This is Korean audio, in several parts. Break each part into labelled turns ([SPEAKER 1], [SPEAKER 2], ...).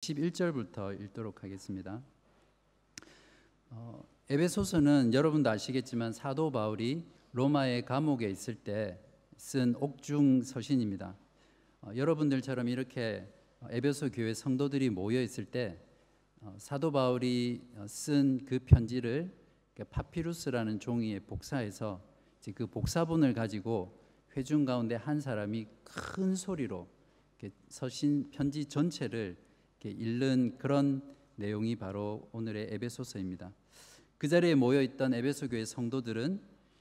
[SPEAKER 1] 11절부터 읽도록 하겠습니다. 어, 에베소서는 여러분도 아시겠지만 사도 바울이 로마의 감옥에 있을 때 쓴 옥중 서신입니다. 어, 여러분들처럼 이렇게 에베소 교회 성도들이 모여 있을 때 어, 사도 바울이 어, 쓴그 편지를 파피루스라는 종이에 복사해서 그 복사본을 가지고 회중 가운데 한 사람이 큰 소리로 서신 편지 전체를 읽는 그런 내용이 바로 오늘의 에베소서입니다. 그 자리에 모여 있던 에베소 교회 성도들은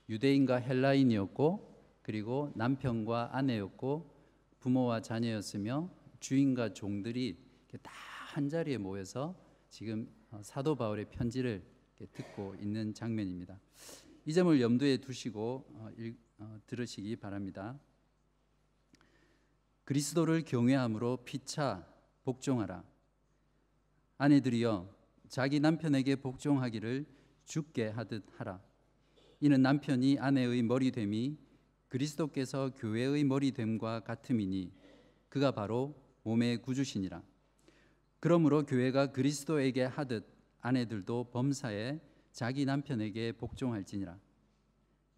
[SPEAKER 1] 유대인과 헬라인이었고 그리고 남편과 아내였고 부모와 자녀였으며 주인과 종들이 다 한 자리에 모여서 지금 어, 사도 바울의 편지를 듣고 있는 장면입니다. 이 점을 염두에 두시고 어, 어, 들으시기 바랍니다. 그리스도를 경외함으로 피차 복종하라. 아내들이여 자기 남편에게 복종하기를 죽게 하듯 하라. 이는 남편이 아내의 머리됨이 그리스도께서 교회의 머리됨과 같음이니 그가 바로 몸의 구주시니라. 그러므로 교회가 그리스도에게 하듯 아내들도 범사에 자기 남편에게 복종할지니라.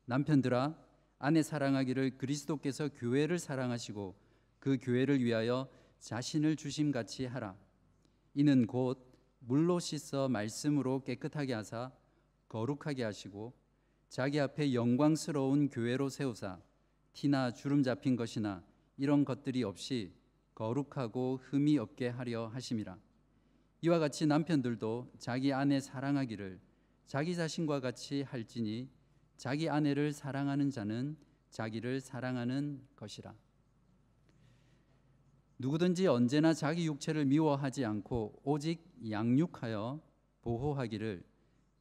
[SPEAKER 1] 남편들아 아내 사랑하기를 그리스도께서 교회를 사랑하시고 그 교회를 위하여 자신을 주심 같이 하라. 이는 곧 물로 씻어 말씀으로 깨끗하게 하사 거룩하게 하시고 자기 앞에 영광스러운 교회로 세우사 티나 주름 잡힌 것이나 이런 것들이 없이 거룩하고 흠이 없게 하려 하심이라. 이와 같이 남편들도 자기 아내 사랑하기를 자기 자신과 같이 할지니 자기 아내를 사랑하는 자는 자기를 사랑하는 것이라. 누구든지 언제나 자기 육체를 미워하지 않고 오직 양육하여 보호하기를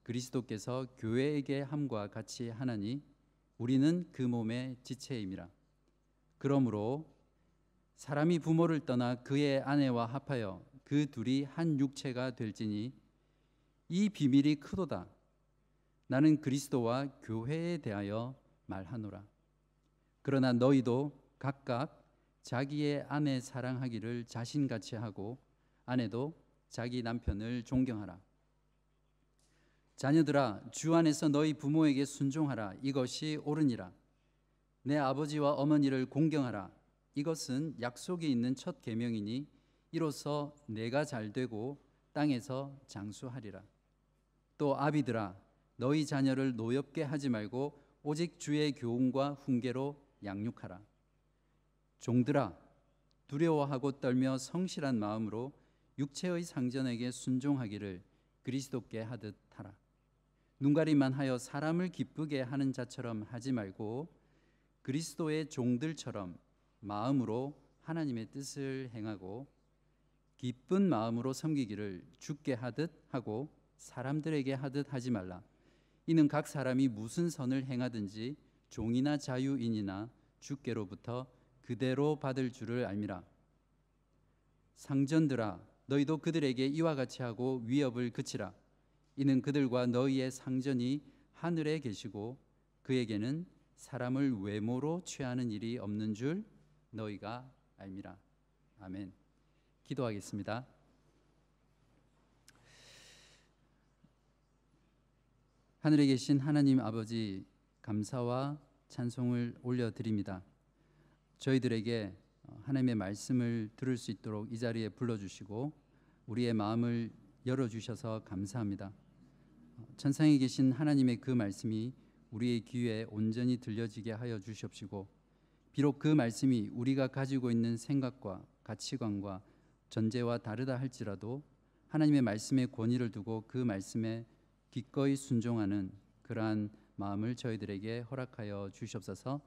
[SPEAKER 1] 그리스도께서 교회에게 함과 같이 하나니 우리는 그 몸의 지체임이라. 그러므로 사람이 부모를 떠나 그의 아내와 합하여 그 둘이 한 육체가 될지니 이 비밀이 크도다. 나는 그리스도와 교회에 대하여 말하노라. 그러나 너희도 각각 자기의 아내 사랑하기를 자신같이 하고 아내도 자기 남편을 존경하라. 자녀들아 주 안에서 너희 부모에게 순종하라 이것이 옳으니라. 내 아버지와 어머니를 공경하라 이것은 약속이 있는 첫 계명이니 이로써 내가 잘 되고 땅에서 장수하리라. 또 아비들아 너희 자녀를 노엽게 하지 말고 오직 주의 교훈과 훈계로 양육하라. 종들아 두려워하고 떨며 성실한 마음으로 육체의 상전에게 순종하기를 그리스도께 하듯 하라. 눈가리만 하여 사람을 기쁘게 하는 자처럼 하지 말고 그리스도의 종들처럼 마음으로 하나님의 뜻을 행하고 기쁜 마음으로 섬기기를 죽게 하듯 하고 사람들에게 하듯 하지 말라. 이는 각 사람이 무슨 선을 행하든지 종이나 자유인이나 주께로부터 그대로 받을 줄을 알미라. 상전들아 너희도 그들에게 이와 같이 하고 위협을 그치라. 이는 그들과 너희의 상전이 하늘에 계시고 그에게는 사람을 외모로 취하는 일이 없는 줄 너희가 알미라. 아멘. 기도하겠습니다. 하늘에 계신 하나님 아버지 감사와 찬송을 올려드립니다. 저희들에게 하나님의 말씀을 들을 수 있도록 이 자리에 불러주시고 우리의 마음을 열어주셔서 감사합니다. 천상에 계신 하나님의 그 말씀이 우리의 귀에 온전히 들려지게 하여 주시옵시고 비록 그 말씀이 우리가 가지고 있는 생각과 가치관과 전제와 다르다 할지라도 하나님의 말씀의 권위를 두고 그 말씀에 기꺼이 순종하는 그러한 마음을 저희들에게 허락하여 주시옵소서.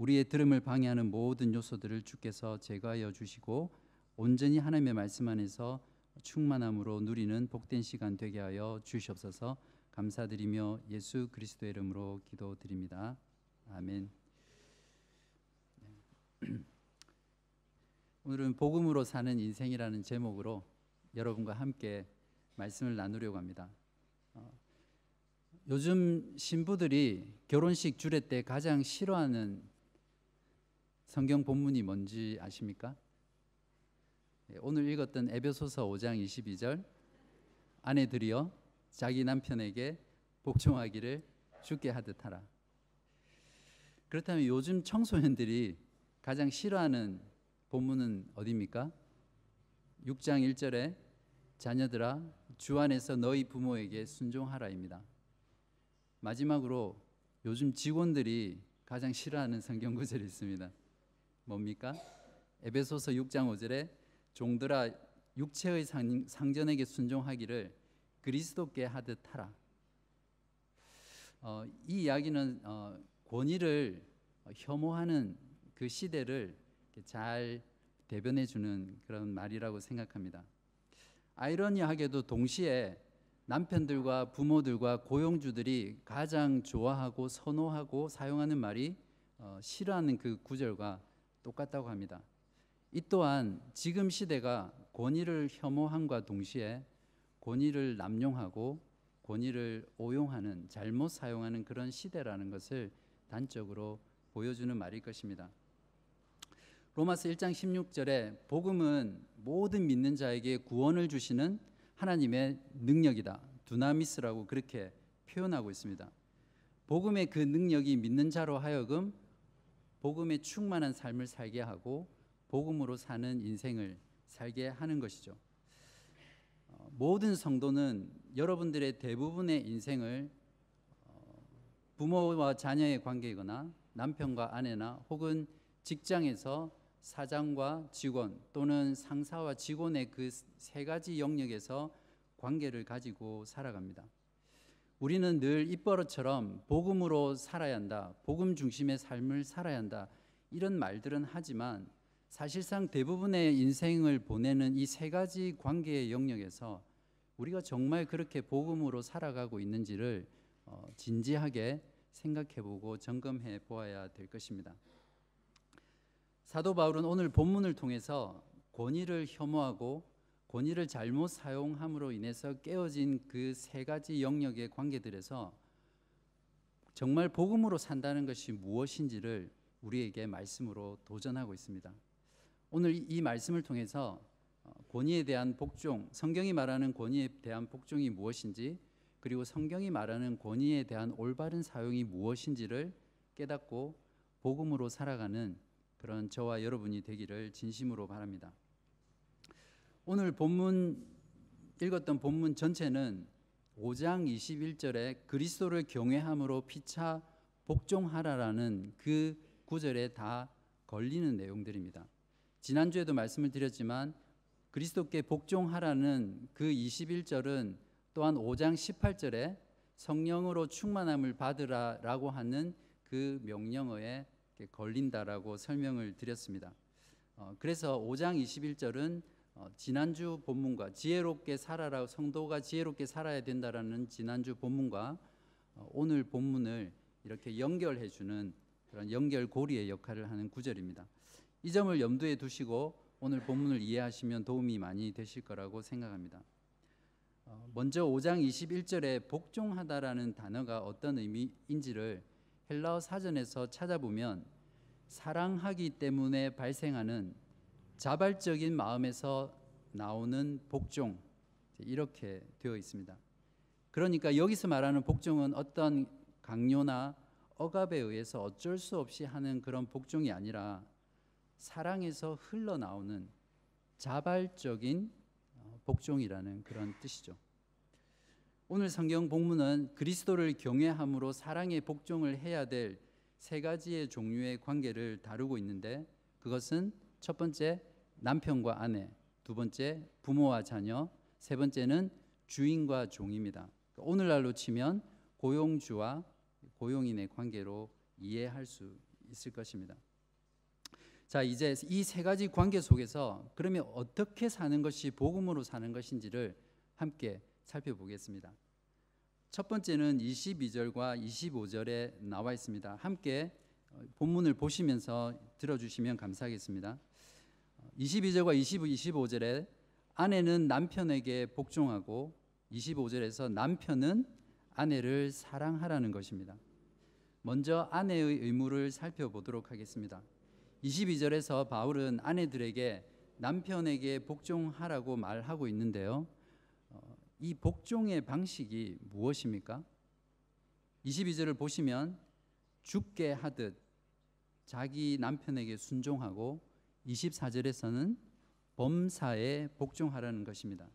[SPEAKER 1] 우리의 들음을 방해하는 모든 요소들을 주께서 제거하여 주시고 온전히 하나님의 말씀 안에서 충만함으로 누리는 복된 시간 되게 하여 주시옵소서. 감사드리며 예수 그리스도의 이름으로 기도드립니다. 아멘. 오늘은 복음으로 사는 인생이라는 제목으로 여러분과 함께 말씀을 나누려고 합니다. 어, 요즘 신부들이 결혼식 주례 때 가장 싫어하는 성경 본문이 뭔지 아십니까? 예, 오늘 읽었던 에베소서 5장 22절 아내들이여 자기 남편에게 복종하기를 죽게 하듯 하라. 그렇다면 요즘 청소년들이 가장 싫어하는 본문은 어디입니까? 6장 1절에 자녀들아 주 안에서 너희 부모에게 순종하라입니다. 마지막으로 요즘 직원들이 가장 싫어하는 성경 구절이 있습니다. 뭡니까? 에베소서 6장 5절에 종들아 육체의 상, 상전에게 순종하기를 그리스도께 하듯 하라. 어, 이 이야기는 어, 권위를 혐오하는 그 시대를 잘 대변해 주는 그런 말이라고 생각합니다. 아이러니하게도 동시에 남편들과 부모들과 고용주들이 가장 좋아하고 선호하고 사용하는 말이 어, 싫어하는 그 구절과 똑같다고 합니다. 이 또한 지금 시대가 권위를 혐오함과 동시에 권위를 남용하고 권위를 오용하는 잘못 사용하는 그런 시대라는 것을 단적으로 보여주는 말일 것입니다. 로마서 1장 16절에 복음은 모든 믿는 자에게 구원을 주시는 하나님의 능력이다. 두나미스라고 그렇게 표현하고 있습니다. 복음의 그 능력이 믿는 자로 하여금 복음에 충만한 삶을 살게 하고 복음으로 사는 인생을 살게 하는 것이죠. 어, 모든 성도는 여러분들의 대부분의 인생을 어, 부모와 자녀의 관계이거나 남편과 아내나 혹은 직장에서 사장과 직원 또는 상사와 직원의 그 세 가지 영역에서 관계를 가지고 살아갑니다. 우리는 늘 입버릇처럼 복음으로 살아야 한다, 복음 중심의 삶을 살아야 한다 이런 말들은 하지만 사실상 대부분의 인생을 보내는 이 세 가지 관계의 영역에서 우리가 정말 그렇게 복음으로 살아가고 있는지를 어, 진지하게 생각해보고 점검해 보아야 될 것입니다. 사도 바울은 오늘 본문을 통해서 권위를 혐오하고 권위를 잘못 사용함으로 인해서 깨어진 그 세 가지 영역의 관계들에서 정말 복음으로 산다는 것이 무엇인지를 우리에게 말씀으로 도전하고 있습니다. 오늘 이 말씀을 통해서 어, 권위에 대한 복종, 성경이 말하는 권위에 대한 복종이 무엇인지, 그리고 성경이 말하는 권위에 대한 올바른 사용이 무엇인지를 깨닫고 복음으로 살아가는 그런 저와 여러분이 되기를 진심으로 바랍니다. 오늘 본문 읽었던 본문 전체는 5장 21절에 그리스도를 경외함으로 피차 복종하라라는 그 구절에 다 걸리는 내용들입니다. 지난주에도 말씀을 드렸지만 그리스도께 복종하라는 그 21절은 또한 5장 18절에 성령으로 충만함을 받으라라고 하는 그 명령어에 걸린다라고 설명을 드렸습니다. 어, 그래서 5장 21절은 어, 지난주 본문과 지혜롭게 살아라 성도가 지혜롭게 살아야 된다라는 지난주 본문과 어, 오늘 본문을 이렇게 연결해 주는 그런 연결고리의 역할을 하는 구절입니다. 이 점을 염두에 두시고 오늘 본문을 이해하시면 도움이 많이 되실 거라고 생각합니다. 먼저 5장 21절에 복종하다라는 단어가 어떤 의미인지를 헬라어 사전에서 찾아보면 사랑하기 때문에 발생하는 자발적인 마음에서 나오는 복종 이렇게 되어 있습니다. 그러니까 여기서 말하는 복종은 어떤 강요나 억압에 의해서 어쩔 수 없이 하는 그런 복종이 아니라 사랑에서 흘러나오는 자발적인 어, 복종이라는 그런 뜻이죠. 오늘 성경 본문은 그리스도를 경외함으로 사랑의 복종을 해야 될 세 가지의 종류의 관계를 다루고 있는데 그것은 첫 번째 남편과 아내, 두 번째 부모와 자녀, 세 번째는 주인과 종입니다. 오늘날로 치면 고용주와 고용인의 관계로 이해할 수 있을 것입니다. 자, 이제 이 세 가지 관계 속에서 그러면 어떻게 사는 것이 복음으로 사는 것인지를 함께 살펴보겠습니다. 첫 번째는 22절과 25절에 나와 있습니다. 함께 어, 본문을 보시면서 들어주시면 감사하겠습니다. 22절과 25, 25절에 아내는 남편에게 복종하고 25절에서 남편은 아내를 사랑하라는 것입니다. 먼저 아내의 의무를 살펴보도록 하겠습니다. 22절에서 바울은 아내들에게 남편에게 복종하라고 말하고 있는데요. 어, 이 복종의 방식이 무엇입니까? 22절을 보시면 죽게 하듯 자기 남편에게 순종하고 24절에서는 범사에 복종하라는 것입니다.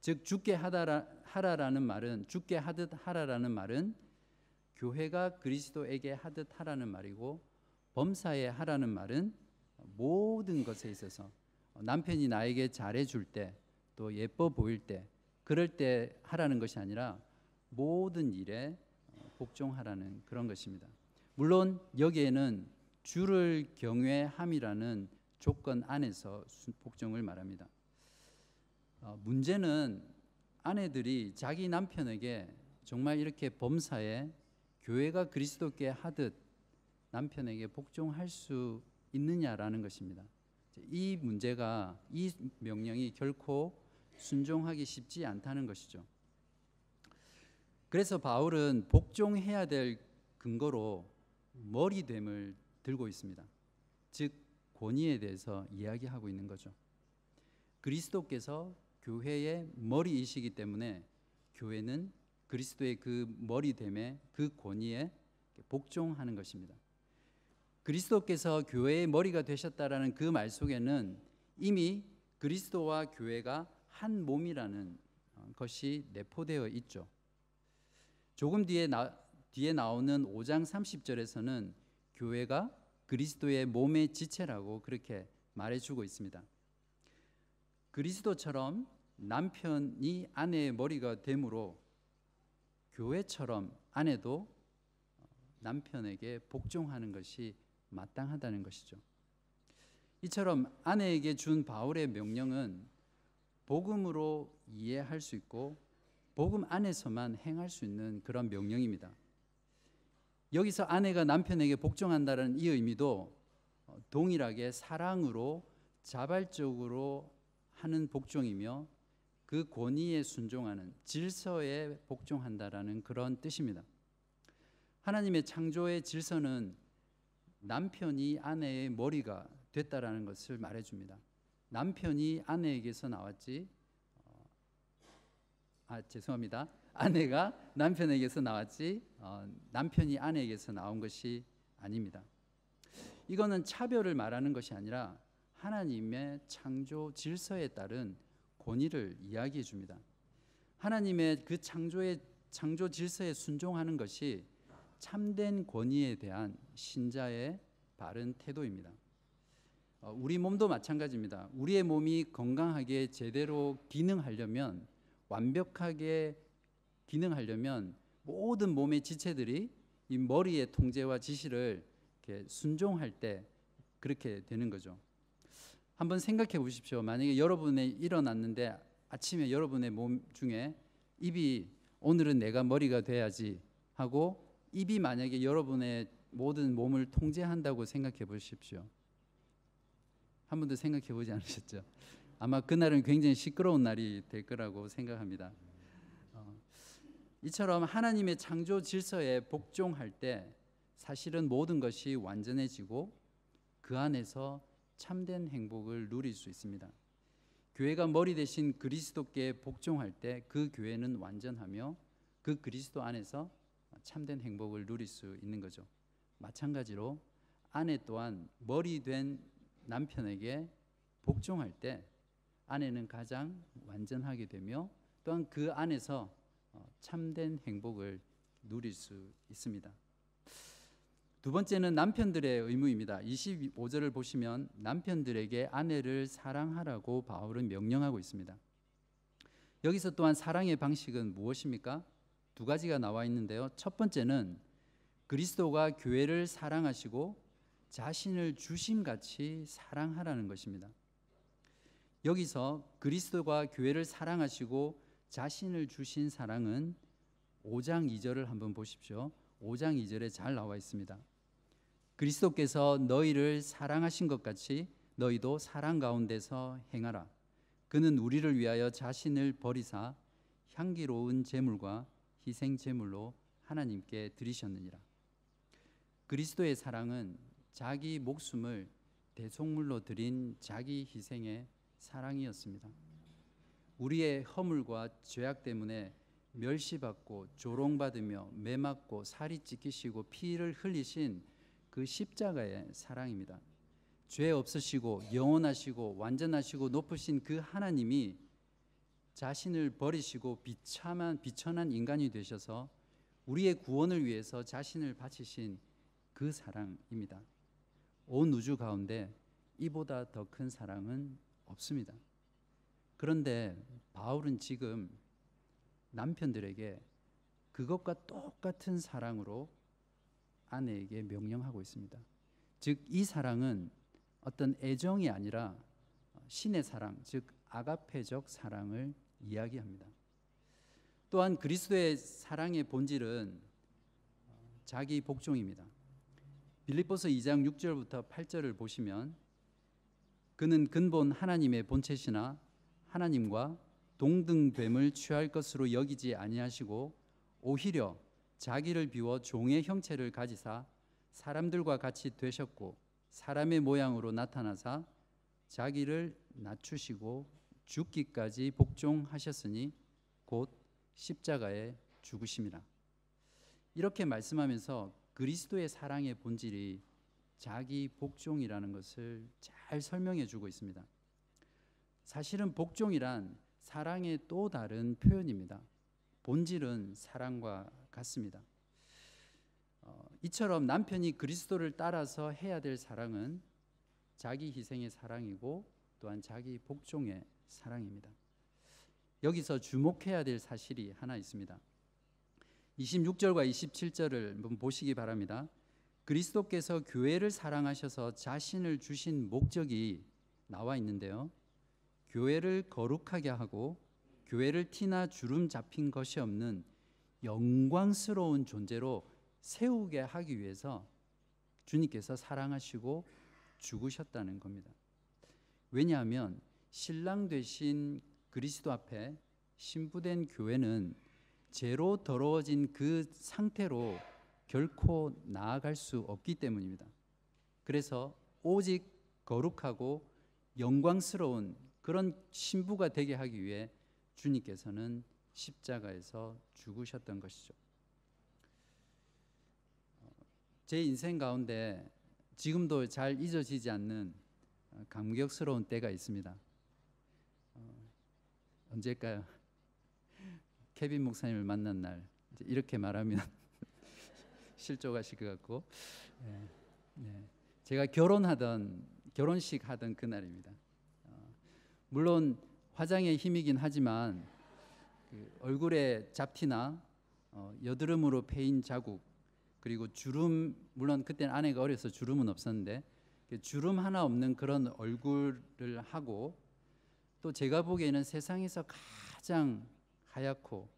[SPEAKER 1] 즉 죽게 하다라, 하라라는 말은 죽게 하듯 하라라는 말은 교회가 그리스도에게 하듯 하라는 말이고 범사에 하라는 말은 모든 것에 있어서 남편이 나에게 잘해 줄 때 또 예뻐 보일 때 그럴 때 하라는 것이 아니라 모든 일에 복종하라는 그런 것입니다. 물론 여기에는 주를 경외함이라는 조건 안에서 복종을 말합니다. 어, 문제는 아내들이 자기 남편에게 정말 이렇게 범사에 교회가 그리스도께 하듯 남편에게 복종할 수 있느냐라는 것입니다. 이 문제가 이 명령이 결코 순종하기 쉽지 않다는 것이죠. 그래서 바울은 복종해야 될 근거로 머리됨을 들고 있습니다. 즉 권위에 대해서 이야기하고 있는 거죠. 그리스도께서 교회의 머리이시기 때문에 교회는 그리스도의 그 머리됨에 그 권위에 복종하는 것입니다. 그리스도께서 교회의 머리가 되셨다라는 그 말 속에는 이미 그리스도와 교회가 한 몸이라는 것이 내포되어 있죠. 조금 뒤에 나, 뒤에 나오는 5장 30절에서는 교회가 그리스도의 몸의 지체라고 그렇게 말해주고 있습니다. 그리스도처럼 남편이 아내의 머리가 되므로 교회처럼 아내도 남편에게 복종하는 것이 마땅하다는 것이죠. 이처럼 아내에게 준 바울의 명령은 복음으로 이해할 수 있고 복음 안에서만 행할 수 있는 그런 명령입니다. 여기서 아내가 남편에게 복종한다는 이 의미도 동일하게 사랑으로 자발적으로 하는 복종이며 그 권위에 순종하는 질서에 복종한다라는 그런 뜻입니다. 하나님의 창조의 질서는 남편이 아내의 머리가 됐다라는 것을 말해줍니다. 남편이 아내에게서 나왔지 아 죄송합니다. 아내가 남편에게서 나왔지 어, 남편이 아내에게서 나온 것이 아닙니다. 이거는 차별을 말하는 것이 아니라 하나님의 창조 질서에 따른 권위를 이야기해 줍니다. 하나님의 그 창조의 창조 질서에 순종하는 것이 참된 권위에 대한 신자의 바른 태도입니다. 어, 우리 몸도 마찬가지입니다. 우리의 몸이 건강하게 제대로 기능하려면 완벽하게 기능하려면 모든 몸의 지체들이 이 머리의 통제와 지시를 순종할 때 그렇게 되는 거죠. 한번 생각해 보십시오. 만약에 여러분의 일어났는데 아침에 여러분의 몸 중에 입이 오늘은 내가 머리가 돼야지 하고 입이 만약에 여러분의 모든 몸을 통제한다고 생각해 보십시오. 한 번도 생각해 보지 않으셨죠? 아마 그날은 굉장히 시끄러운 날이 될 거라고 생각합니다. 어, 이처럼 하나님의 창조 질서에 복종할 때 사실은 모든 것이 완전해지고 그 안에서 참된 행복을 누릴 수 있습니다. 교회가 머리 대신 그리스도께 복종할 때 그 교회는 완전하며 그 그리스도 안에서 참된 행복을 누릴 수 있는 거죠. 마찬가지로 아내 또한 머리 된 남편에게 복종할 때 아내는 가장 완전하게 되며 또한 그 안에서 어, 참된 행복을 누릴 수 있습니다. 두 번째는 남편들의 의무입니다. 25절을 보시면 남편들에게 아내를 사랑하라고 바울은 명령하고 있습니다. 여기서 또한 사랑의 방식은 무엇입니까? 두 가지가 나와 있는데요. 첫 번째는 그리스도가 교회를 사랑하시고 자신을 주심같이 사랑하라는 것입니다. 여기서 그리스도가 교회를 사랑하시고 자신을 주신 사랑은 5장 2절을 한번 보십시오. 5장 2절에 잘 나와 있습니다. 그리스도께서 너희를 사랑하신 것 같이 너희도 사랑 가운데서 행하라. 그는 우리를 위하여 자신을 버리사 향기로운 제물과 희생 제물로 하나님께 드리셨느니라. 그리스도의 사랑은 자기 목숨을 대속물로 드린 자기 희생의 사랑이었습니다. 우리의 허물과 죄악 때문에 멸시받고 조롱받으며 매맞고 살이 찢기시고 피를 흘리신 그 십자가의 사랑입니다. 죄 없으시고 영원하시고 완전하시고 높으신 그 하나님이 자신을 버리시고 비참한 비천한 인간이 되셔서 우리의 구원을 위해서 자신을 바치신 그 사랑입니다. 온 우주 가운데 이보다 더 큰 사랑은 없습니다. 그런데 바울은 지금 남편들에게 그것과 똑같은 사랑으로 아내에게 명령하고 있습니다. 즉, 이 사랑은 어떤 애정이 아니라 신의 사랑, 즉, 아가페적 사랑을 이야기합니다. 또한 그리스도의 사랑의 본질은 자기 복종입니다. 빌립보서 2장 6절부터 8절을 보시면 그는 근본 하나님의 본체시나 하나님과 동등됨을 취할 것으로 여기지 아니하시고 오히려 자기를 비워 종의 형체를 가지사 사람들과 같이 되셨고 사람의 모양으로 나타나사 자기를 낮추시고 죽기까지 복종하셨으니 곧 십자가에 죽으심이라. 이렇게 말씀하면서 그리스도의 사랑의 본질이 자기 복종이라는 것을 잘 설명해 주고 있습니다. 사실은 복종이란 사랑의 또 다른 표현입니다. 본질은 사랑과 같습니다. 어, 이처럼 남편이 그리스도를 따라서 해야 될 사랑은 자기 희생의 사랑이고 또한 자기 복종의 사랑입니다. 여기서 주목해야 될 사실이 하나 있습니다. 26절과 27절을 한번 보시기 바랍니다. 그리스도께서 교회를 사랑하셔서 자신을 주신 목적이 나와 있는데요. 교회를 거룩하게 하고 교회를 티나 주름 잡힌 것이 없는 영광스러운 존재로 세우게 하기 위해서 주님께서 사랑하시고 죽으셨다는 겁니다. 왜냐하면 신랑 되신 그리스도 앞에 신부된 교회는 죄로 더러워진 그 상태로 결코 나아갈 수 없기 때문입니다. 그래서 오직 거룩하고 영광스러운 그런 신부가 되게 하기 위해 주님께서는 십자가에서 죽으셨던 것이죠. 제 인생 가운데 지금도 잘 잊어지지 않는 감격스러운 때가 있습니다. 언제일까요? 케빈 목사님을 만난 날 이렇게 말하면 실족하실 것 같고 네, 네. 제가 결혼하던 결혼식 하던 그날입니다. 어, 물론 화장의 힘이긴 하지만 그 얼굴에 잡티나 어, 여드름으로 패인 자국 그리고 주름 물론 그때는 아내가 어려서 주름은 없었는데 그 주름 하나 없는 그런 얼굴을 하고 또 제가 보기에는 세상에서 가장 하얗고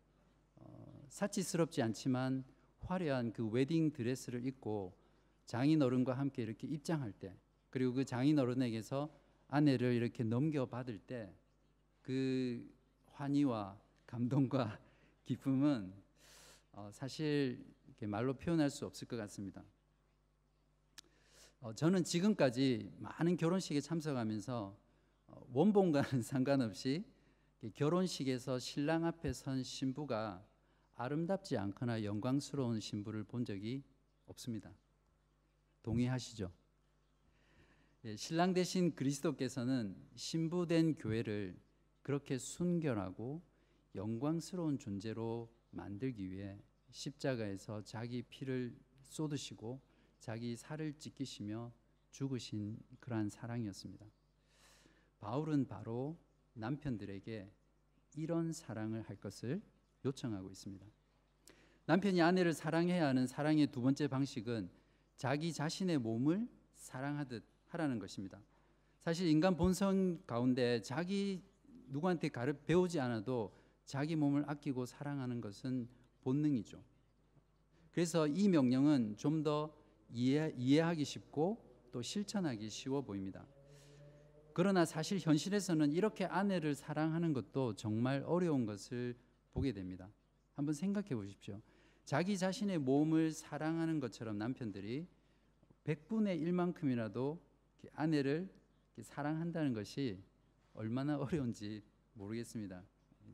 [SPEAKER 1] 어, 사치스럽지 않지만 화려한 그 웨딩 드레스를 입고 장인 어른과 함께 이렇게 입장할 때 그리고 그 장인 어른에게서 아내를 이렇게 넘겨받을 때 그 환희와 감동과 기쁨은 어, 사실 말로 표현할 수 없을 것 같습니다. 어, 저는 지금까지 많은 결혼식에 참석하면서 어, 원본과는 상관없이 결혼식에서 신랑 앞에 선 신부가 아름답지 않거나 영광스러운 신부를 본 적이 없습니다. 동의하시죠? 예, 신랑 대신 그리스도께서는 신부된 교회를 그렇게 순결하고 영광스러운 존재로 만들기 위해 십자가에서 자기 피를 쏟으시고 자기 살을 찢기시며 죽으신 그러한 사랑이었습니다. 바울은 바로 남편들에게 이런 사랑을 할 것을 요청하고 있습니다. 남편이 아내를 사랑해야 하는 사랑의 두 번째 방식은 자기 자신의 몸을 사랑하듯 하라는 것입니다. 사실 인간 본성 가운데 자기 누구한테 가르 배우지 않아도 자기 몸을 아끼고 사랑하는 것은 본능이죠. 그래서 이 명령은 좀더 이해, 이해 하기 쉽고 또 실천하기 쉬워 보입니다. 그러나 사실 현실에서는 이렇게 아내를 사랑하는 것도 정말 어려운 것을 보게 됩니다. 한번 생각해 보십시오. 자기 자신의 몸을 사랑하는 것처럼 남편들이 100분의 1만큼이라도 아내를 사랑한다는 것이 얼마나 어려운지 모르겠습니다.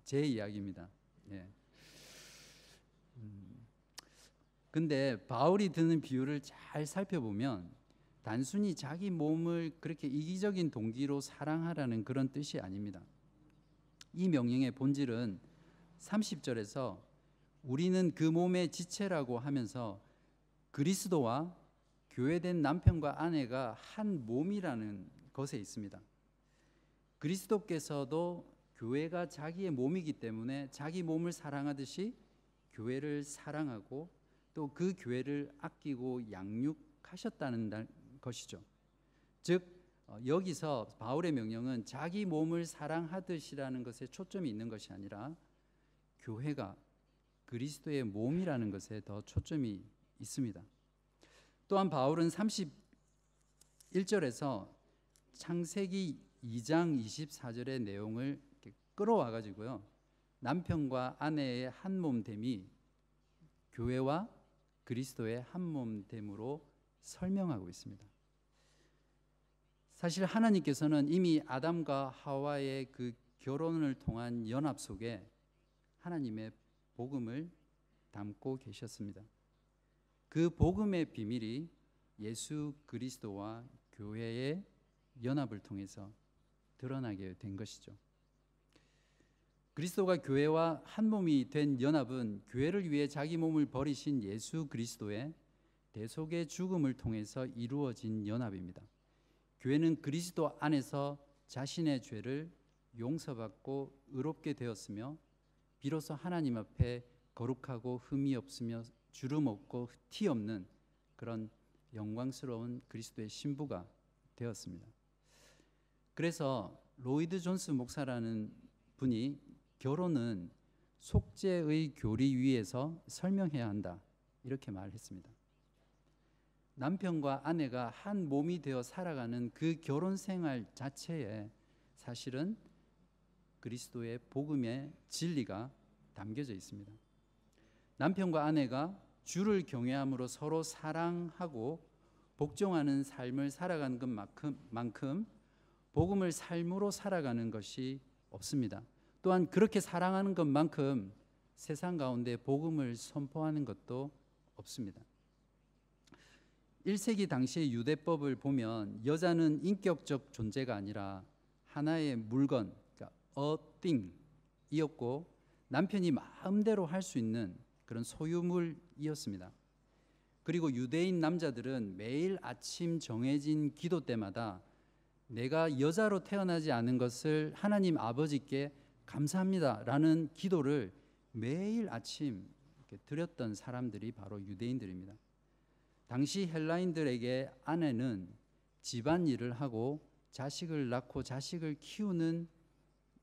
[SPEAKER 1] 제 이야기입니다. 예. 음, 근데 바울이 드는 비유를 잘 살펴보면 단순히 자기 몸을 그렇게 이기적인 동기로 사랑하라는 그런 뜻이 아닙니다. 이 명령의 본질은 30절에서 우리는 그 몸의 지체라고 하면서 그리스도와 교회된 남편과 아내가 한 몸이라는 것에 있습니다. 그리스도께서도 교회가 자기의 몸이기 때문에 자기 몸을 사랑하듯이 교회를 사랑하고 또 그 교회를 아끼고 양육하셨다는 것이죠. 즉 어, 여기서 바울의 명령은 자기 몸을 사랑하듯이라는 것에 초점이 있는 것이 아니라 교회가 그리스도의 몸이라는 것에 더 초점이 있습니다. 또한 바울은 31절에서 창세기 2장 24절의 내용을 끌어와 가지고요. 남편과 아내의 한 몸됨이 교회와 그리스도의 한 몸됨으로 설명하고 있습니다. 사실 하나님께서는 이미 아담과 하와의 그 결혼을 통한 연합 속에 하나님의 복음을 담고 계셨습니다. 그 복음의 비밀이 예수 그리스도와 교회의 연합을 통해서 드러나게 된 것이죠. 그리스도가 교회와 한 몸이 된 연합은 교회를 위해 자기 몸을 버리신 예수 그리스도의 대속의 죽음을 통해서 이루어진 연합입니다. 교회는 그리스도 안에서 자신의 죄를 용서받고 의롭게 되었으며 비로소 하나님 앞에 거룩하고 흠이 없으며 주름 없고 티 없는 그런 영광스러운 그리스도의 신부가 되었습니다. 그래서 로이드 존스 목사라는 분이 결혼은 속죄의 교리 위에서 설명해야 한다 이렇게 말했습니다. 남편과 아내가 한 몸이 되어 살아가는 그 결혼 생활 자체에 사실은 그리스도의 복음의 진리가 담겨져 있습니다. 남편과 아내가 주를 경외함으로 서로 사랑하고 복종하는 삶을 살아가는 것만큼 복음을 삶으로 살아가는 것이 없습니다. 또한 그렇게 사랑하는 것만큼 세상 가운데 복음을 선포하는 것도 없습니다. 1세기 당시의 유대법을 보면 여자는 인격적 존재가 아니라 하나의 물건, 그러니까 a thing이었고 남편이 마음대로 할 수 있는 그런 소유물이었습니다. 그리고 유대인 남자들은 매일 아침 정해진 기도 때마다 내가 여자로 태어나지 않은 것을 하나님 아버지께 감사합니다라는 기도를 매일 아침 드렸던 사람들이 바로 유대인들입니다. 당시 헬라인들에게 아내는 집안 일을 하고 자식을 낳고 자식을 키우는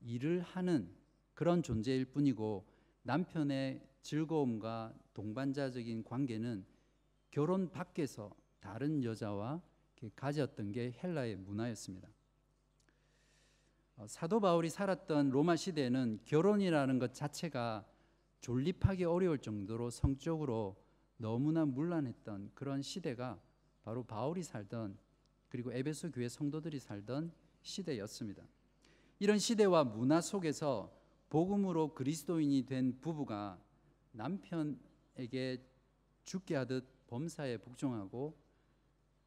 [SPEAKER 1] 일을 하는 그런 존재일 뿐이고 남편의 즐거움과 동반자적인 관계는 결혼 밖에서 다른 여자와 가졌던 게 헬라의 문화였습니다. 어, 사도 바울이 살았던 로마 시대에는 결혼이라는 것 자체가 존립하기 어려울 정도로 성적으로 너무나 문란했던 그런 시대가 바로 바울이 살던 그리고 에베소 교회 성도들이 살던 시대였습니다. 이런 시대와 문화 속에서 복음으로 그리스도인이 된 부부가 남편에게 죽게 하듯 범사에 복종하고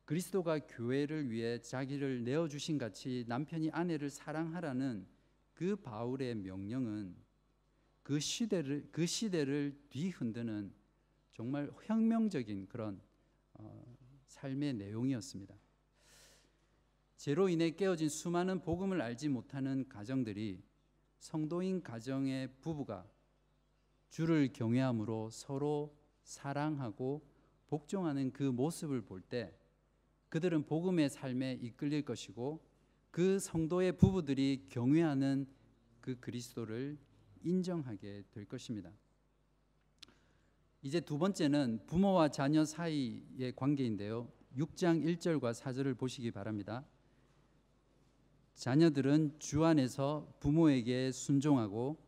[SPEAKER 1] 그리스도가 교회를 위해 자기를 내어 주신 같이 남편이 아내를 사랑하라는 그 바울의 명령은 그 시대를 그 시대를 뒤흔드는 정말 혁명적인 그런 어, 삶의 내용이었습니다. 죄로 인해 깨어진 수많은 복음을 알지 못하는 가정들이 성도인 가정의 부부가 주를 경외함으로 서로 사랑하고 복종하는 그 모습을 볼 때 그들은 복음의 삶에 이끌릴 것이고 그 성도의 부부들이 경외하는 그 그리스도를 인정하게 될 것입니다. 이제 두 번째는 부모와 자녀 사이의 관계인데요. 6장 1절과 4절을 보시기 바랍니다. 자녀들은 주 안에서 부모에게 순종하고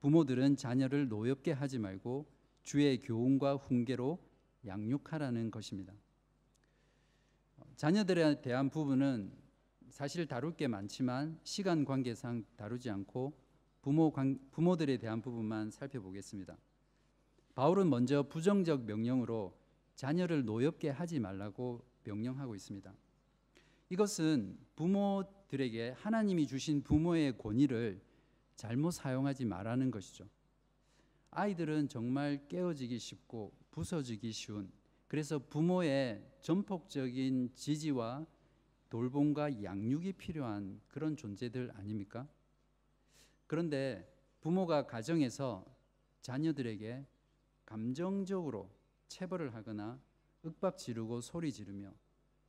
[SPEAKER 1] 부모들은 자녀를 노엽게 하지 말고 주의 교훈과 훈계로 양육하라는 것입니다. 자녀들에 대한 부분은 사실 다룰 게 많지만 시간 관계상 다루지 않고 부모 관, 부모들에 대한 부분만 살펴보겠습니다. 바울은 먼저 부정적 명령으로 자녀를 노엽게 하지 말라고 명령하고 있습니다. 이것은 부모들에게 하나님이 주신 부모의 권위를 잘못 사용하지 말라는 것이죠. 아이들은 정말 깨어지기 쉽고 부서지기 쉬운 그래서 부모의 전폭적인 지지와 돌봄과 양육이 필요한 그런 존재들 아닙니까? 그런데 부모가 가정에서 자녀들에게 감정적으로 체벌을 하거나 윽박 지르고 소리 지르며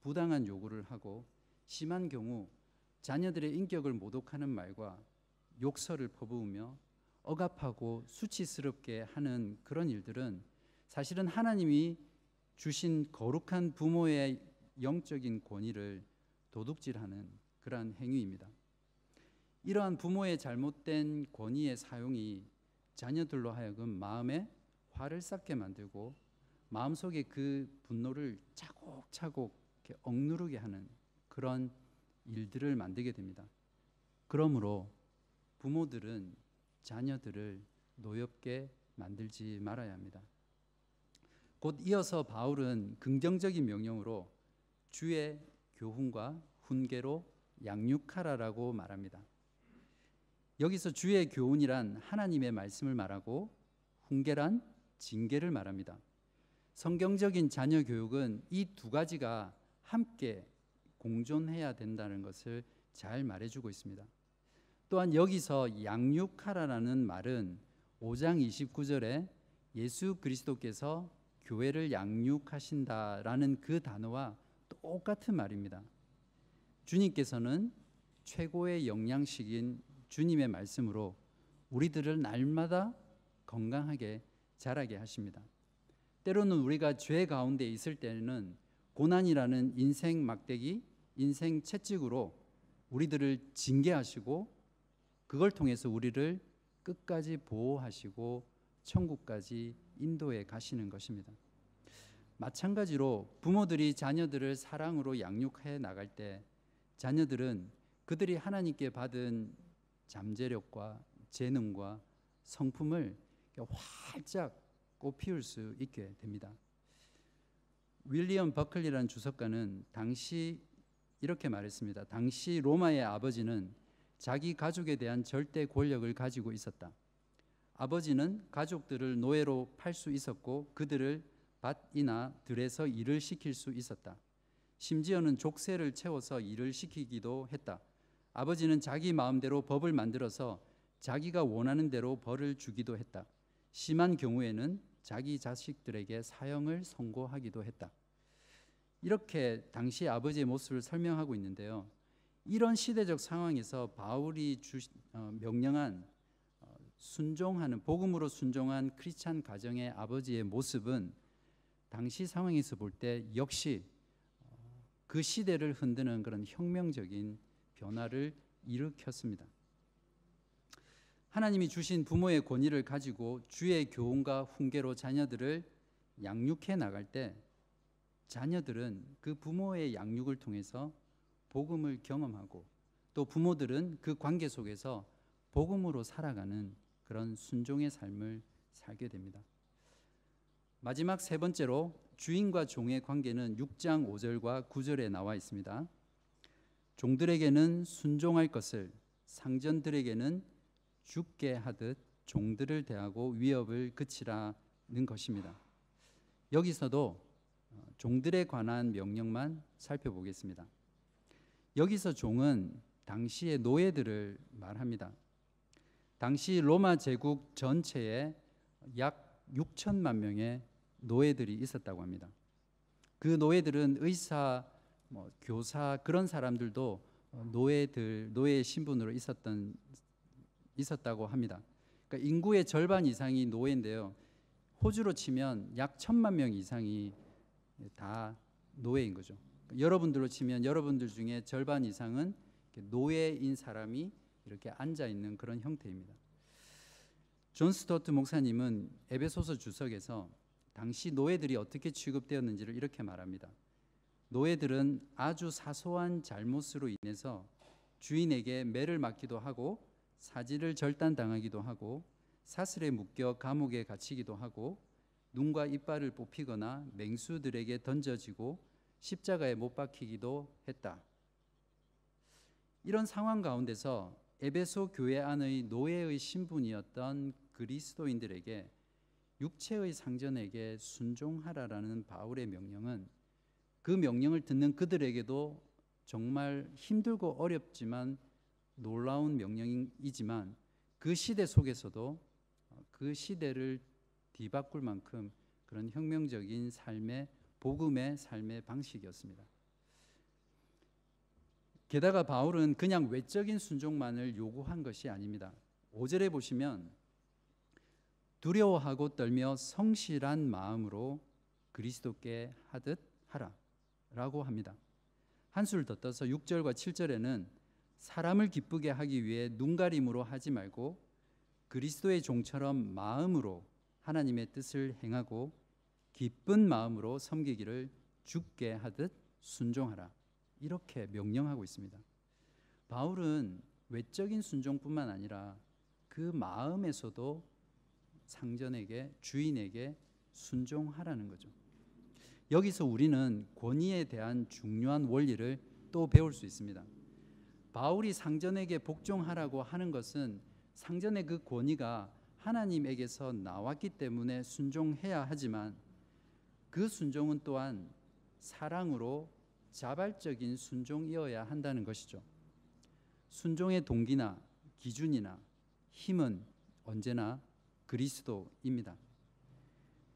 [SPEAKER 1] 부당한 요구를 하고 심한 경우 자녀들의 인격을 모독하는 말과 욕설을 퍼부으며 억압하고 수치스럽게 하는 그런 일들은 사실은 하나님이 주신 거룩한 부모의 영적인 권위를 도둑질하는 그러한 행위입니다. 이러한 부모의 잘못된 권위의 사용이 자녀들로 하여금 마음에 화를 쌓게 만들고 마음속에 그 분노를 차곡차곡 억누르게 하는 그런 일들을 만들게 됩니다. 그러므로 부모들은 자녀들을 노엽게 만들지 말아야 합니다. 곧 이어서 바울은 긍정적인 명령으로 주의 교훈과 훈계로 양육하라라고 말합니다. 여기서 주의 교훈이란 하나님의 말씀을 말하고 훈계란 징계를 말합니다. 성경적인 자녀 교육은 이 두 가지가 함께 공존해야 된다는 것을 잘 말해주고 있습니다. 또한 여기서 양육하라라는 말은 5장 29절에 예수 그리스도께서 교회를 양육하신다라는 그 단어와 똑같은 말입니다. 주님께서는 최고의 영양식인 주님의 말씀으로 우리들을 날마다 건강하게 자라게 하십니다. 때로는 우리가 죄 가운데 있을 때는 고난이라는 인생 막대기, 인생 채찍으로 우리들을 징계하시고 그걸 통해서 우리를 끝까지 보호하시고 천국까지 인도해 가시는 것입니다. 마찬가지로 부모들이 자녀들을 사랑으로 양육해 나갈 때 자녀들은 그들이 하나님께 받은 잠재력과 재능과 성품을 활짝 꽃피울 수 있게 됩니다. 윌리엄 버클리라는 주석가는 당시 이렇게 말했습니다. 당시 로마의 아버지는 자기 가족에 대한 절대 권력을 가지고 있었다. 아버지는 가족들을 노예로 팔 수 있었고 그들을 밭이나 들에서 일을 시킬 수 있었다. 심지어는 족쇄를 채워서 일을 시키기도 했다. 아버지는 자기 마음대로 법을 만들어서 자기가 원하는 대로 벌을 주기도 했다. 심한 경우에는 자기 자식들에게 사형을 선고하기도 했다. 이렇게 당시 아버지의 모습을 설명하고 있는데요. 이런 시대적 상황에서 바울이 주, 어, 명령한 어, 순종하는 복음으로 순종한 크리스찬 가정의 아버지의 모습은 당시 상황에서 볼 때 역시 어, 그 시대를 흔드는 그런 혁명적인 변화를 일으켰습니다. 하나님이 주신 부모의 권위를 가지고 주의 교훈과 훈계로 자녀들을 양육해 나갈 때 자녀들은 그 부모의 양육을 통해서 복음을 경험하고 또 부모들은 그 관계 속에서 복음으로 살아가는 그런 순종의 삶을 살게 됩니다. 마지막 세 번째로 주인과 종의 관계는 6장 5절과 9절에 나와 있습니다. 종들에게는 순종할 것을 상전들에게는 죽게 하듯 종들을 대하고 위협을 그치라는 것입니다. 여기서도 종들에 관한 명령만 살펴보겠습니다. 여기서 종은 당시의 노예들을 말합니다. 당시 로마 제국 전체에 약 6천만 명의 노예들이 있었다고 합니다. 그 노예들은 의사, 뭐 교사 그런 사람들도 노예들 노예 신분으로 있었던 있었다고 합니다. 그러니까 인구의 절반 이상이 노예인데요. 호주로 치면 약 천만 명 이상이 다 노예인 거죠. 여러분들로 치면 여러분들 중에 절반 이상은 노예인 사람이 이렇게 앉아 있는 그런 형태입니다. 존 스토트 목사님은 에베소서 주석에서 당시 노예들이 어떻게 취급되었는지를 이렇게 말합니다. 노예들은 아주 사소한 잘못으로 인해서 주인에게 매를 맞기도 하고 사지를 절단당하기도 하고 사슬에 묶여 감옥에 갇히기도 하고 눈과 이빨을 뽑히거나 맹수들에게 던져지고 십자가에 못 박히기도 했다. 이런 상황 가운데서 에베소 교회 안의 노예의 신분이었던 그리스도인들에게 육체의 상전에게 순종하라라는 바울의 명령은 그 명령을 듣는 그들에게도 정말 힘들고 어렵지만 놀라운 명령이지만 그 시대 속에서도 그 시대를 뒤바꿀 만큼 그런 혁명적인 삶의 복음의 삶의 방식이었습니다. 게다가 바울은 그냥 외적인 순종만을 요구한 것이 아닙니다. 5절에 보시면 두려워하고 떨며 성실한 마음으로 그리스도께 하듯 하라 라고 합니다. 한술 더 떠서 6절과 7절에는 사람을 기쁘게 하기 위해 눈가림으로 하지 말고 그리스도의 종처럼 마음으로 하나님의 뜻을 행하고 기쁜 마음으로 섬기기를 죽게 하듯 순종하라. 이렇게 명령하고 있습니다. 바울은 외적인 순종뿐만 아니라 그 마음에서도 상전에게 주인에게 순종하라는 거죠. 여기서 우리는 권위에 대한 중요한 원리를 또 배울 수 있습니다. 바울이 상전에게 복종하라고 하는 것은 상전의 그 권위가 하나님에게서 나왔기 때문에 순종해야 하지만 그 순종은 또한 사랑으로 자발적인 순종이어야 한다는 것이죠. 순종의 동기나 기준이나 힘은 언제나 그리스도입니다.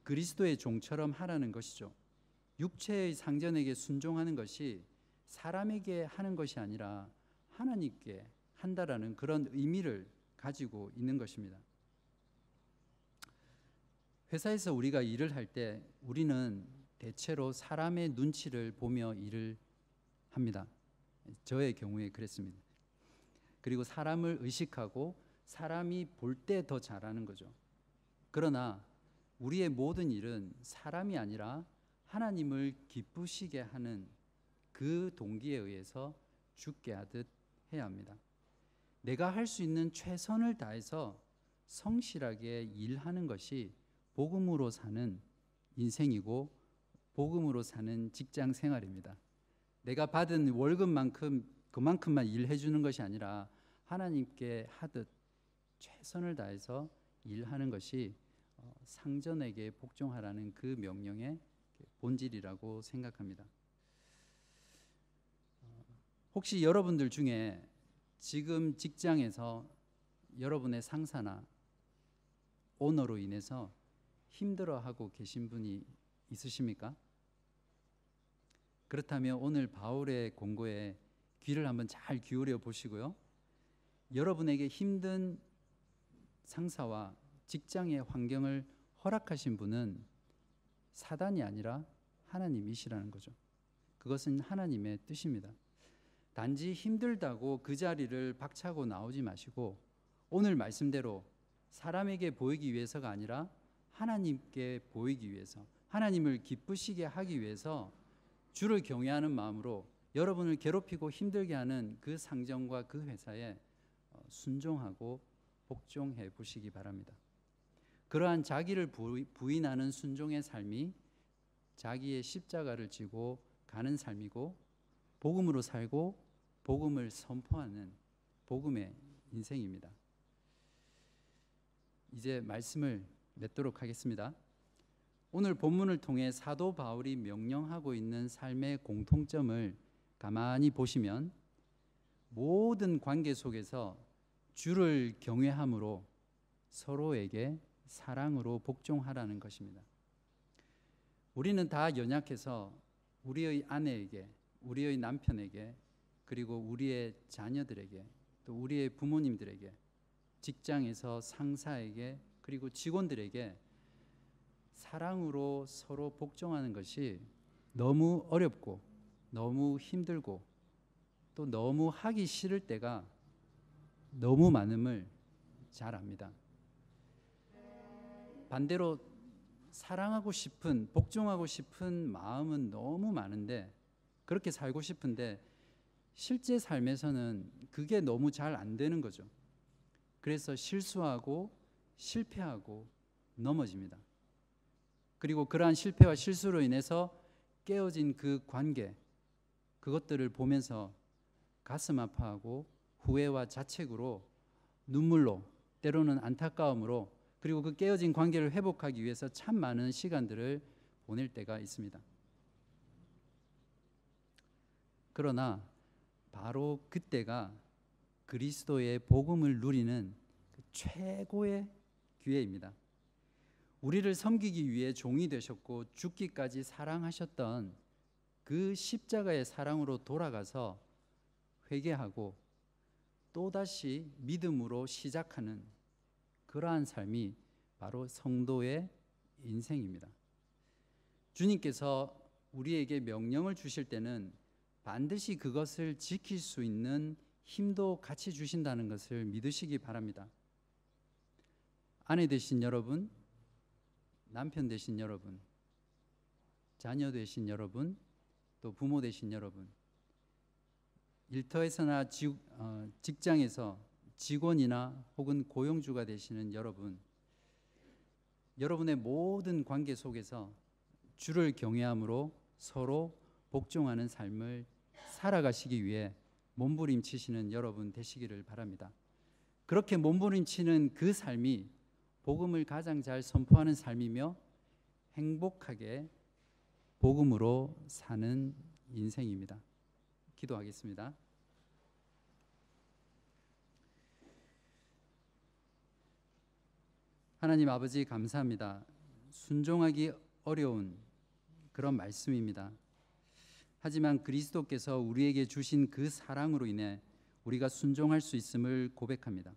[SPEAKER 1] 그리스도의 종처럼 하라는 것이죠. 육체의 상전에게 순종하는 것이 사람에게 하는 것이 아니라 하나님께 한다라는 그런 의미를 가지고 있는 것입니다. 회사에서 우리가 일을 할 때 우리는 대체로 사람의 눈치를 보며 일을 합니다. 저의 경우에 그랬습니다. 그리고 사람을 의식하고 사람이 볼 때 더 잘하는 거죠. 그러나 우리의 모든 일은 사람이 아니라 하나님을 기쁘시게 하는 그 동기에 의해서 죽게 하듯 해야 합니다. 내가 할 수 있는 최선을 다해서 성실하게 일하는 것이 복음으로 사는 인생이고 복음으로 사는 직장 생활입니다. 내가 받은 월급만큼 그만큼만 일해 주는 것이 아니라 하나님께 하듯 최선을 다해서 일하는 것이 어, 상전에게 복종하라는 그 명령의 본질이라고 생각합니다. 어, 혹시 여러분들 중에 지금 직장에서 여러분의 상사나 오너로 인해서 힘들어하고 계신 분이 있으십니까? 그렇다면 오늘 바울의 공고에 귀를 한번 잘 기울여 보시고요. 여러분에게 힘든 상사와 직장의 환경을 허락하신 분은 사단이 아니라 하나님이시라는 거죠. 그것은 하나님의 뜻입니다. 단지 힘들다고 그 자리를 박차고 나오지 마시고 오늘 말씀대로 사람에게 보이기 위해서가 아니라 하나님께 보이기 위해서 하나님을 기쁘시게 하기 위해서 주를 경외하는 마음으로 여러분을 괴롭히고 힘들게 하는 그 상정과 그 회사에 어, 순종하고 복종해 보시기 바랍니다. 그러한 자기를 부인하는 순종의 삶이 자기의 십자가를 지고 가는 삶이고 복음으로 살고 복음을 선포하는 복음의 인생입니다. 이제 말씀을 맺도록 하겠습니다. 오늘 본문을 통해 사도 바울이 명령하고 있는 삶의 공통점을 가만히 보시면 모든 관계 속에서 주를 경외함으로 서로에게 사랑으로 복종하라는 것입니다. 우리는 다 연약해서 우리의 아내에게, 우리의 남편에게, 그리고 우리의 자녀들에게, 또 우리의 부모님들에게, 직장에서 상사에게, 그리고 직원들에게 사랑으로 서로 복종하는 것이 너무 어렵고 너무 힘들고 또 너무 하기 싫을 때가 너무 많음을 잘 압니다. 반대로 사랑하고 싶은 복종하고 싶은 마음은 너무 많은데 그렇게 살고 싶은데 실제 삶에서는 그게 너무 잘 안 되는 거죠. 그래서 실수하고 실패하고 넘어집니다. 그리고 그러한 실패와 실수로 인해서 깨어진 그 관계, 그것들을 보면서 가슴 아파하고 후회와 자책으로 눈물로 때로는 안타까움으로 그리고 그 깨어진 관계를 회복하기 위해서 참 많은 시간들을 보낼 때가 있습니다. 그러나 바로 그때가 그리스도의 복음을 누리는 그 최고의 기회입니다. 우리를 섬기기 위해 종이 되셨고 죽기까지 사랑하셨던 그 십자가의 사랑으로 돌아가서 회개하고 또다시 믿음으로 시작하는 그러한 삶이 바로 성도의 인생입니다. 주님께서 우리에게 명령을 주실 때는 반드시 그것을 지킬 수 있는 힘도 같이 주신다는 것을 믿으시기 바랍니다. 아내 되신 여러분, 남편 되신 여러분, 자녀 되신 여러분, 또 부모 되신 여러분, 일터에서나 지, 어, 직장에서 직원이나 혹은 고용주가 되시는 여러분, 여러분의 모든 관계 속에서 주를 경외함으로 서로 복종하는 삶을 살아가시기 위해 몸부림치시는 여러분 되시기를 바랍니다. 그렇게 몸부림치는 그 삶이 복음을 가장 잘 선포하는 삶이며 행복하게 복음으로 사는 인생입니다. 기도하겠습니다. 하나님 아버지 감사합니다. 순종하기 어려운 그런 말씀입니다. 하지만 그리스도께서 우리에게 주신 그 사랑으로 인해 우리가 순종할 수 있음을 고백합니다.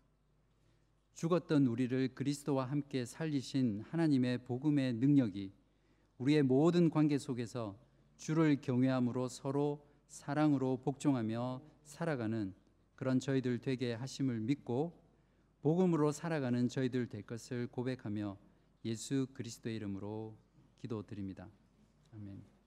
[SPEAKER 1] 죽었던 우리를 그리스도와 함께 살리신 하나님의 복음의 능력이 우리의 모든 관계 속에서 주를 경외함으로 서로 사랑으로 복종하며 살아가는 그런 저희들 되게 하심을 믿고 복음으로 살아가는 저희들 될 것을 고백하며 예수 그리스도의 이름으로 기도드립니다. 아멘.